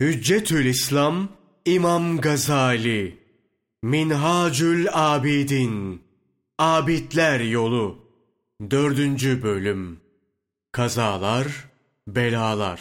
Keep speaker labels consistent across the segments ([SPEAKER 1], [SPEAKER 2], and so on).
[SPEAKER 1] Hüccetül İslam İmam Gazali Minhacül Abidin Abidler Yolu Dördüncü Bölüm Kazalar, Belalar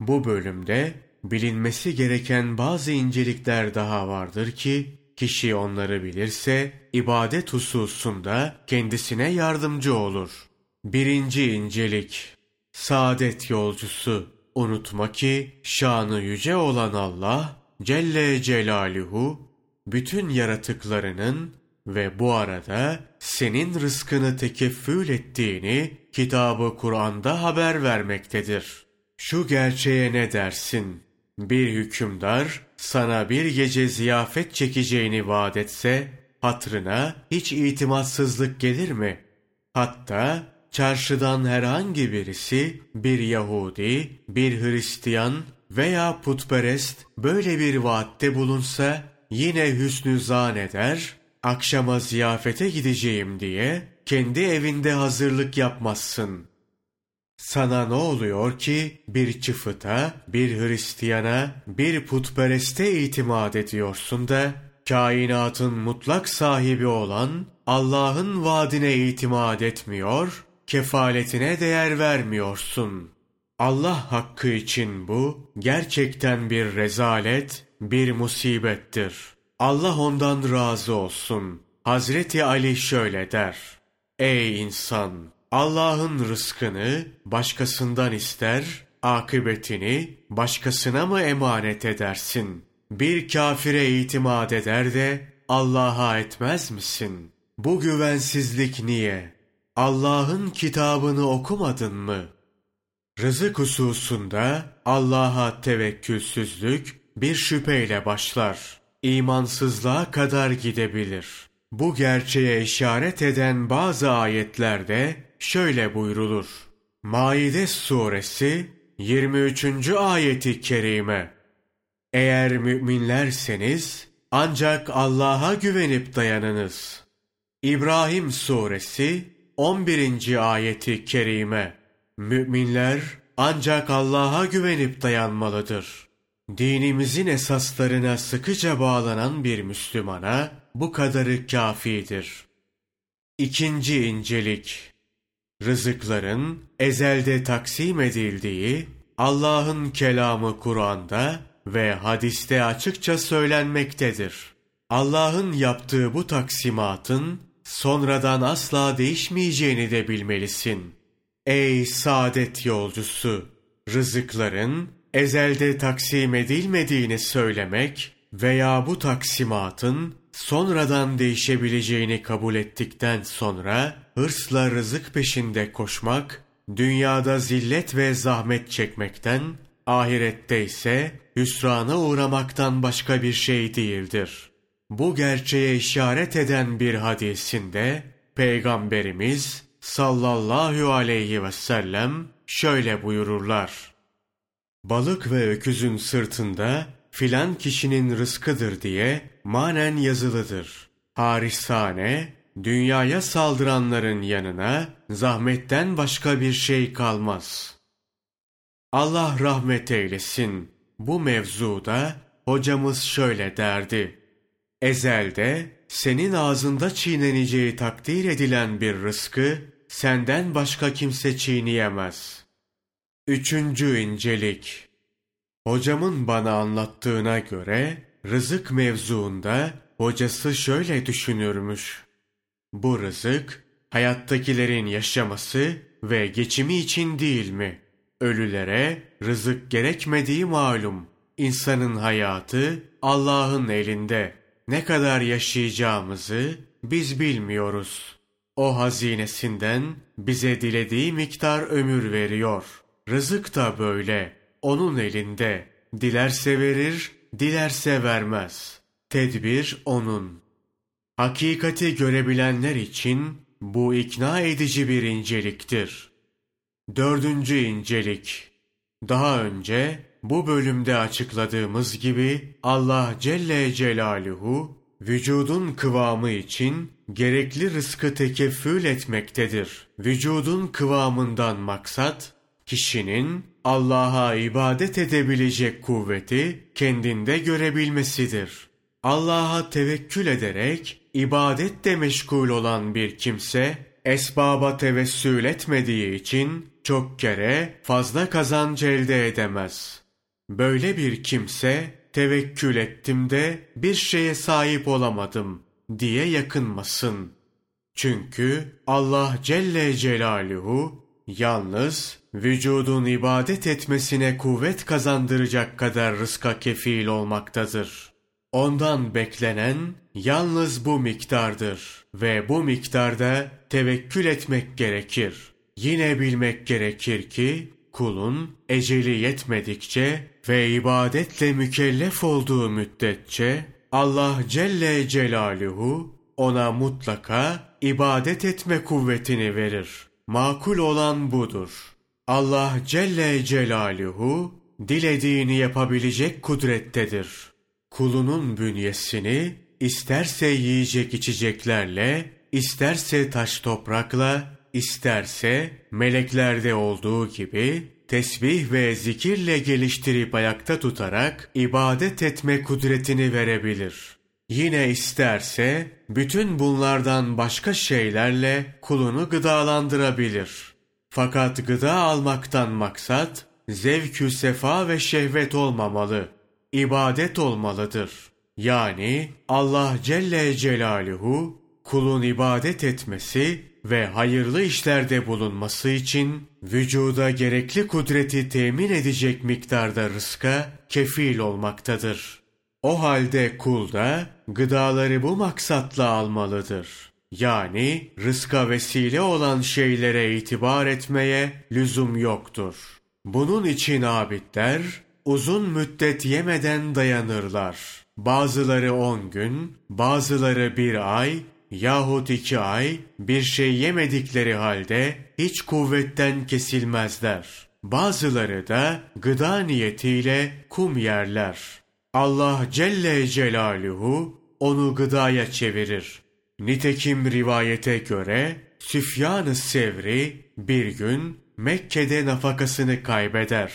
[SPEAKER 1] Bu bölümde bilinmesi gereken bazı incelikler daha vardır ki, kişi onları bilirse, ibadet hususunda kendisine yardımcı olur. Birinci incelik Saadet yolcusu Unutma ki şanı yüce olan Allah Celle Celaluhu bütün yaratıklarının ve bu arada senin rızkını tekeffül ettiğini kitabı Kur'an'da haber vermektedir. Şu gerçeğe ne dersin? Bir hükümdar sana bir gece ziyafet çekeceğini vaat etse, hatrına hiç itimatsızlık gelir mi? Hatta çarşıdan herhangi birisi bir Yahudi, bir Hristiyan veya putperest böyle bir vaatte bulunsa yine hüsnü zan akşama ziyafete gideceğim diye kendi evinde hazırlık yapmazsın. Sana ne oluyor ki bir çıfıta, bir Hristiyana, bir putpereste itimat ediyorsun da kainatın mutlak sahibi olan Allah'ın vaadine itimat etmiyor kefaletine değer vermiyorsun. Allah hakkı için bu gerçekten bir rezalet, bir musibettir. Allah ondan razı olsun. Hazreti Ali şöyle der. Ey insan! Allah'ın rızkını başkasından ister, akıbetini başkasına mı emanet edersin? Bir kafire itimat eder de Allah'a etmez misin? Bu güvensizlik niye? Allah'ın kitabını okumadın mı? Rızık hususunda Allah'a tevekkülsüzlük bir şüpheyle başlar. İmansızlığa kadar gidebilir. Bu gerçeğe işaret eden bazı ayetlerde şöyle buyrulur. Maide suresi 23. ayeti kerime. Eğer müminlerseniz ancak Allah'a güvenip dayanınız. İbrahim suresi 11. ayeti kerime Müminler ancak Allah'a güvenip dayanmalıdır. Dinimizin esaslarına sıkıca bağlanan bir Müslümana bu kadarı kafidir. İkinci incelik Rızıkların ezelde taksim edildiği Allah'ın kelamı Kur'an'da ve hadiste açıkça söylenmektedir. Allah'ın yaptığı bu taksimatın sonradan asla değişmeyeceğini de bilmelisin. Ey saadet yolcusu! Rızıkların ezelde taksim edilmediğini söylemek veya bu taksimatın sonradan değişebileceğini kabul ettikten sonra hırsla rızık peşinde koşmak, dünyada zillet ve zahmet çekmekten, ahirette ise hüsrana uğramaktan başka bir şey değildir. Bu gerçeğe işaret eden bir hadisinde Peygamberimiz sallallahu aleyhi ve sellem şöyle buyururlar. Balık ve öküzün sırtında filan kişinin rızkıdır diye manen yazılıdır. Harisane, dünyaya saldıranların yanına zahmetten başka bir şey kalmaz. Allah rahmet eylesin. Bu mevzuda hocamız şöyle derdi. Ezelde senin ağzında çiğneneceği takdir edilen bir rızkı senden başka kimse çiğneyemez. Üçüncü incelik Hocamın bana anlattığına göre rızık mevzuunda hocası şöyle düşünürmüş. Bu rızık hayattakilerin yaşaması ve geçimi için değil mi? Ölülere rızık gerekmediği malum. İnsanın hayatı Allah'ın elinde. Ne kadar yaşayacağımızı biz bilmiyoruz. O hazinesinden bize dilediği miktar ömür veriyor. Rızık da böyle. Onun elinde. Dilerse verir, dilerse vermez. Tedbir onun. Hakikati görebilenler için bu ikna edici bir inceliktir. Dördüncü incelik. Daha önce bu bölümde açıkladığımız gibi Allah Celle Celaluhu vücudun kıvamı için gerekli rızkı tekeffül etmektedir. Vücudun kıvamından maksat kişinin Allah'a ibadet edebilecek kuvveti kendinde görebilmesidir. Allah'a tevekkül ederek ibadetle meşgul olan bir kimse esbaba tevessül etmediği için çok kere fazla kazanç elde edemez. Böyle bir kimse tevekkül ettim de bir şeye sahip olamadım diye yakınmasın. Çünkü Allah Celle Celaluhu yalnız vücudun ibadet etmesine kuvvet kazandıracak kadar rızka kefil olmaktadır. Ondan beklenen yalnız bu miktardır ve bu miktarda tevekkül etmek gerekir. Yine bilmek gerekir ki kulun eceli yetmedikçe ve ibadetle mükellef olduğu müddetçe Allah Celle Celaluhu ona mutlaka ibadet etme kuvvetini verir. Makul olan budur. Allah Celle Celaluhu dilediğini yapabilecek kudrettedir. Kulunun bünyesini isterse yiyecek içeceklerle, isterse taş toprakla, isterse meleklerde olduğu gibi tesbih ve zikirle geliştirip ayakta tutarak ibadet etme kudretini verebilir. Yine isterse bütün bunlardan başka şeylerle kulunu gıdalandırabilir. Fakat gıda almaktan maksat zevkü sefa ve şehvet olmamalı. İbadet olmalıdır. Yani Allah Celle Celaluhu kulun ibadet etmesi ve hayırlı işlerde bulunması için vücuda gerekli kudreti temin edecek miktarda rızka kefil olmaktadır. O halde kul da gıdaları bu maksatla almalıdır. Yani rızka vesile olan şeylere itibar etmeye lüzum yoktur. Bunun için abidler uzun müddet yemeden dayanırlar. Bazıları on gün, bazıları bir ay, yahut iki ay bir şey yemedikleri halde hiç kuvvetten kesilmezler. Bazıları da gıda niyetiyle kum yerler. Allah Celle Celaluhu onu gıdaya çevirir. Nitekim rivayete göre Süfyan-ı Sevri bir gün Mekke'de nafakasını kaybeder.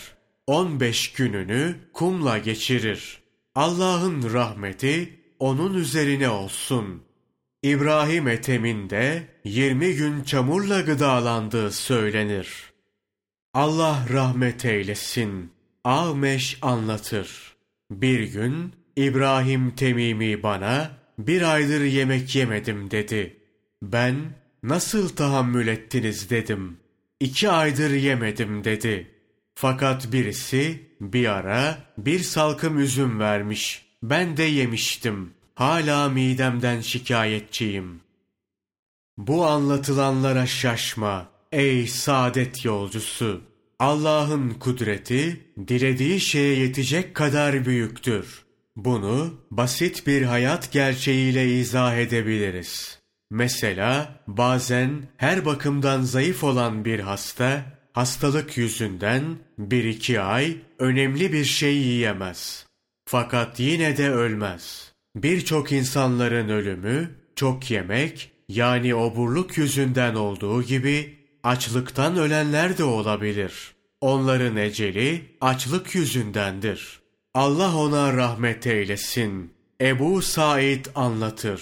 [SPEAKER 1] 15 gününü kumla geçirir. Allah'ın rahmeti onun üzerine olsun.'' İbrahim Ethem'in de 20 gün çamurla gıdalandığı söylenir. Allah rahmet eylesin. Ağmeş anlatır. Bir gün İbrahim Temimi bana bir aydır yemek yemedim dedi. Ben nasıl tahammül ettiniz dedim. İki aydır yemedim dedi. Fakat birisi bir ara bir salkım üzüm vermiş. Ben de yemiştim. Hala midemden şikayetçiyim. Bu anlatılanlara şaşma ey saadet yolcusu. Allah'ın kudreti dilediği şeye yetecek kadar büyüktür. Bunu basit bir hayat gerçeğiyle izah edebiliriz. Mesela bazen her bakımdan zayıf olan bir hasta hastalık yüzünden bir iki ay önemli bir şey yiyemez. Fakat yine de ölmez.'' Birçok insanların ölümü çok yemek yani oburluk yüzünden olduğu gibi açlıktan ölenler de olabilir. Onların eceli açlık yüzündendir. Allah ona rahmet eylesin. Ebu Said anlatır.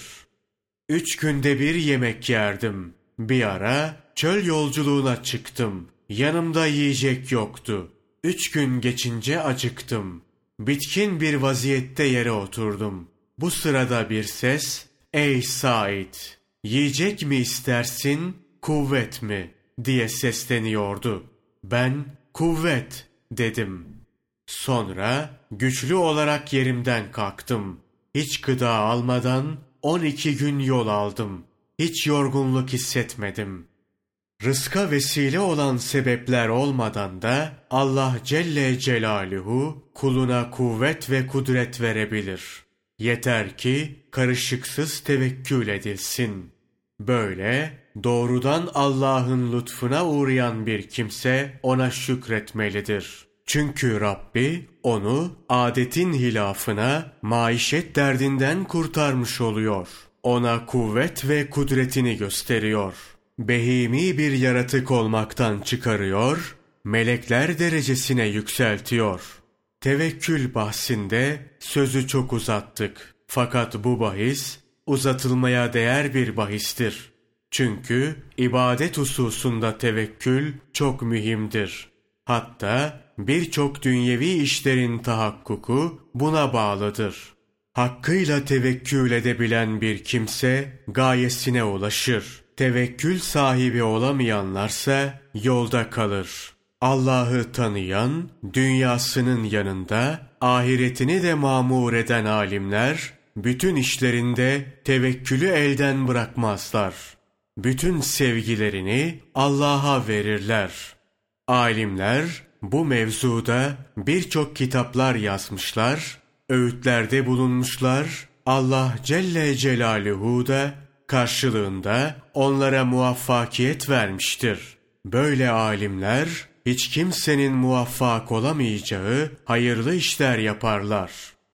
[SPEAKER 1] Üç günde bir yemek yerdim. Bir ara çöl yolculuğuna çıktım. Yanımda yiyecek yoktu. Üç gün geçince acıktım. Bitkin bir vaziyette yere oturdum. Bu sırada bir ses, ''Ey Said, yiyecek mi istersin, kuvvet mi?'' diye sesleniyordu. Ben, ''Kuvvet'' dedim. Sonra güçlü olarak yerimden kalktım. Hiç gıda almadan 12 gün yol aldım. Hiç yorgunluk hissetmedim. Rızka vesile olan sebepler olmadan da Allah Celle Celaluhu kuluna kuvvet ve kudret verebilir. Yeter ki karışıksız tevekkül edilsin. Böyle doğrudan Allah'ın lütfuna uğrayan bir kimse ona şükretmelidir. Çünkü Rabbi onu adetin hilafına maişet derdinden kurtarmış oluyor. Ona kuvvet ve kudretini gösteriyor. Behimi bir yaratık olmaktan çıkarıyor, melekler derecesine yükseltiyor. Tevekkül bahsinde sözü çok uzattık. Fakat bu bahis uzatılmaya değer bir bahistir. Çünkü ibadet hususunda tevekkül çok mühimdir. Hatta birçok dünyevi işlerin tahakkuku buna bağlıdır. Hakkıyla tevekkül edebilen bir kimse gayesine ulaşır. Tevekkül sahibi olamayanlarsa yolda kalır. Allah'ı tanıyan, dünyasının yanında ahiretini de mamur eden alimler, bütün işlerinde tevekkülü elden bırakmazlar. Bütün sevgilerini Allah'a verirler. Alimler bu mevzuda birçok kitaplar yazmışlar, öğütlerde bulunmuşlar. Allah Celle Celaluhu da karşılığında onlara muvaffakiyet vermiştir. Böyle alimler hiç kimsenin muvaffak olamayacağı hayırlı işler yaparlar.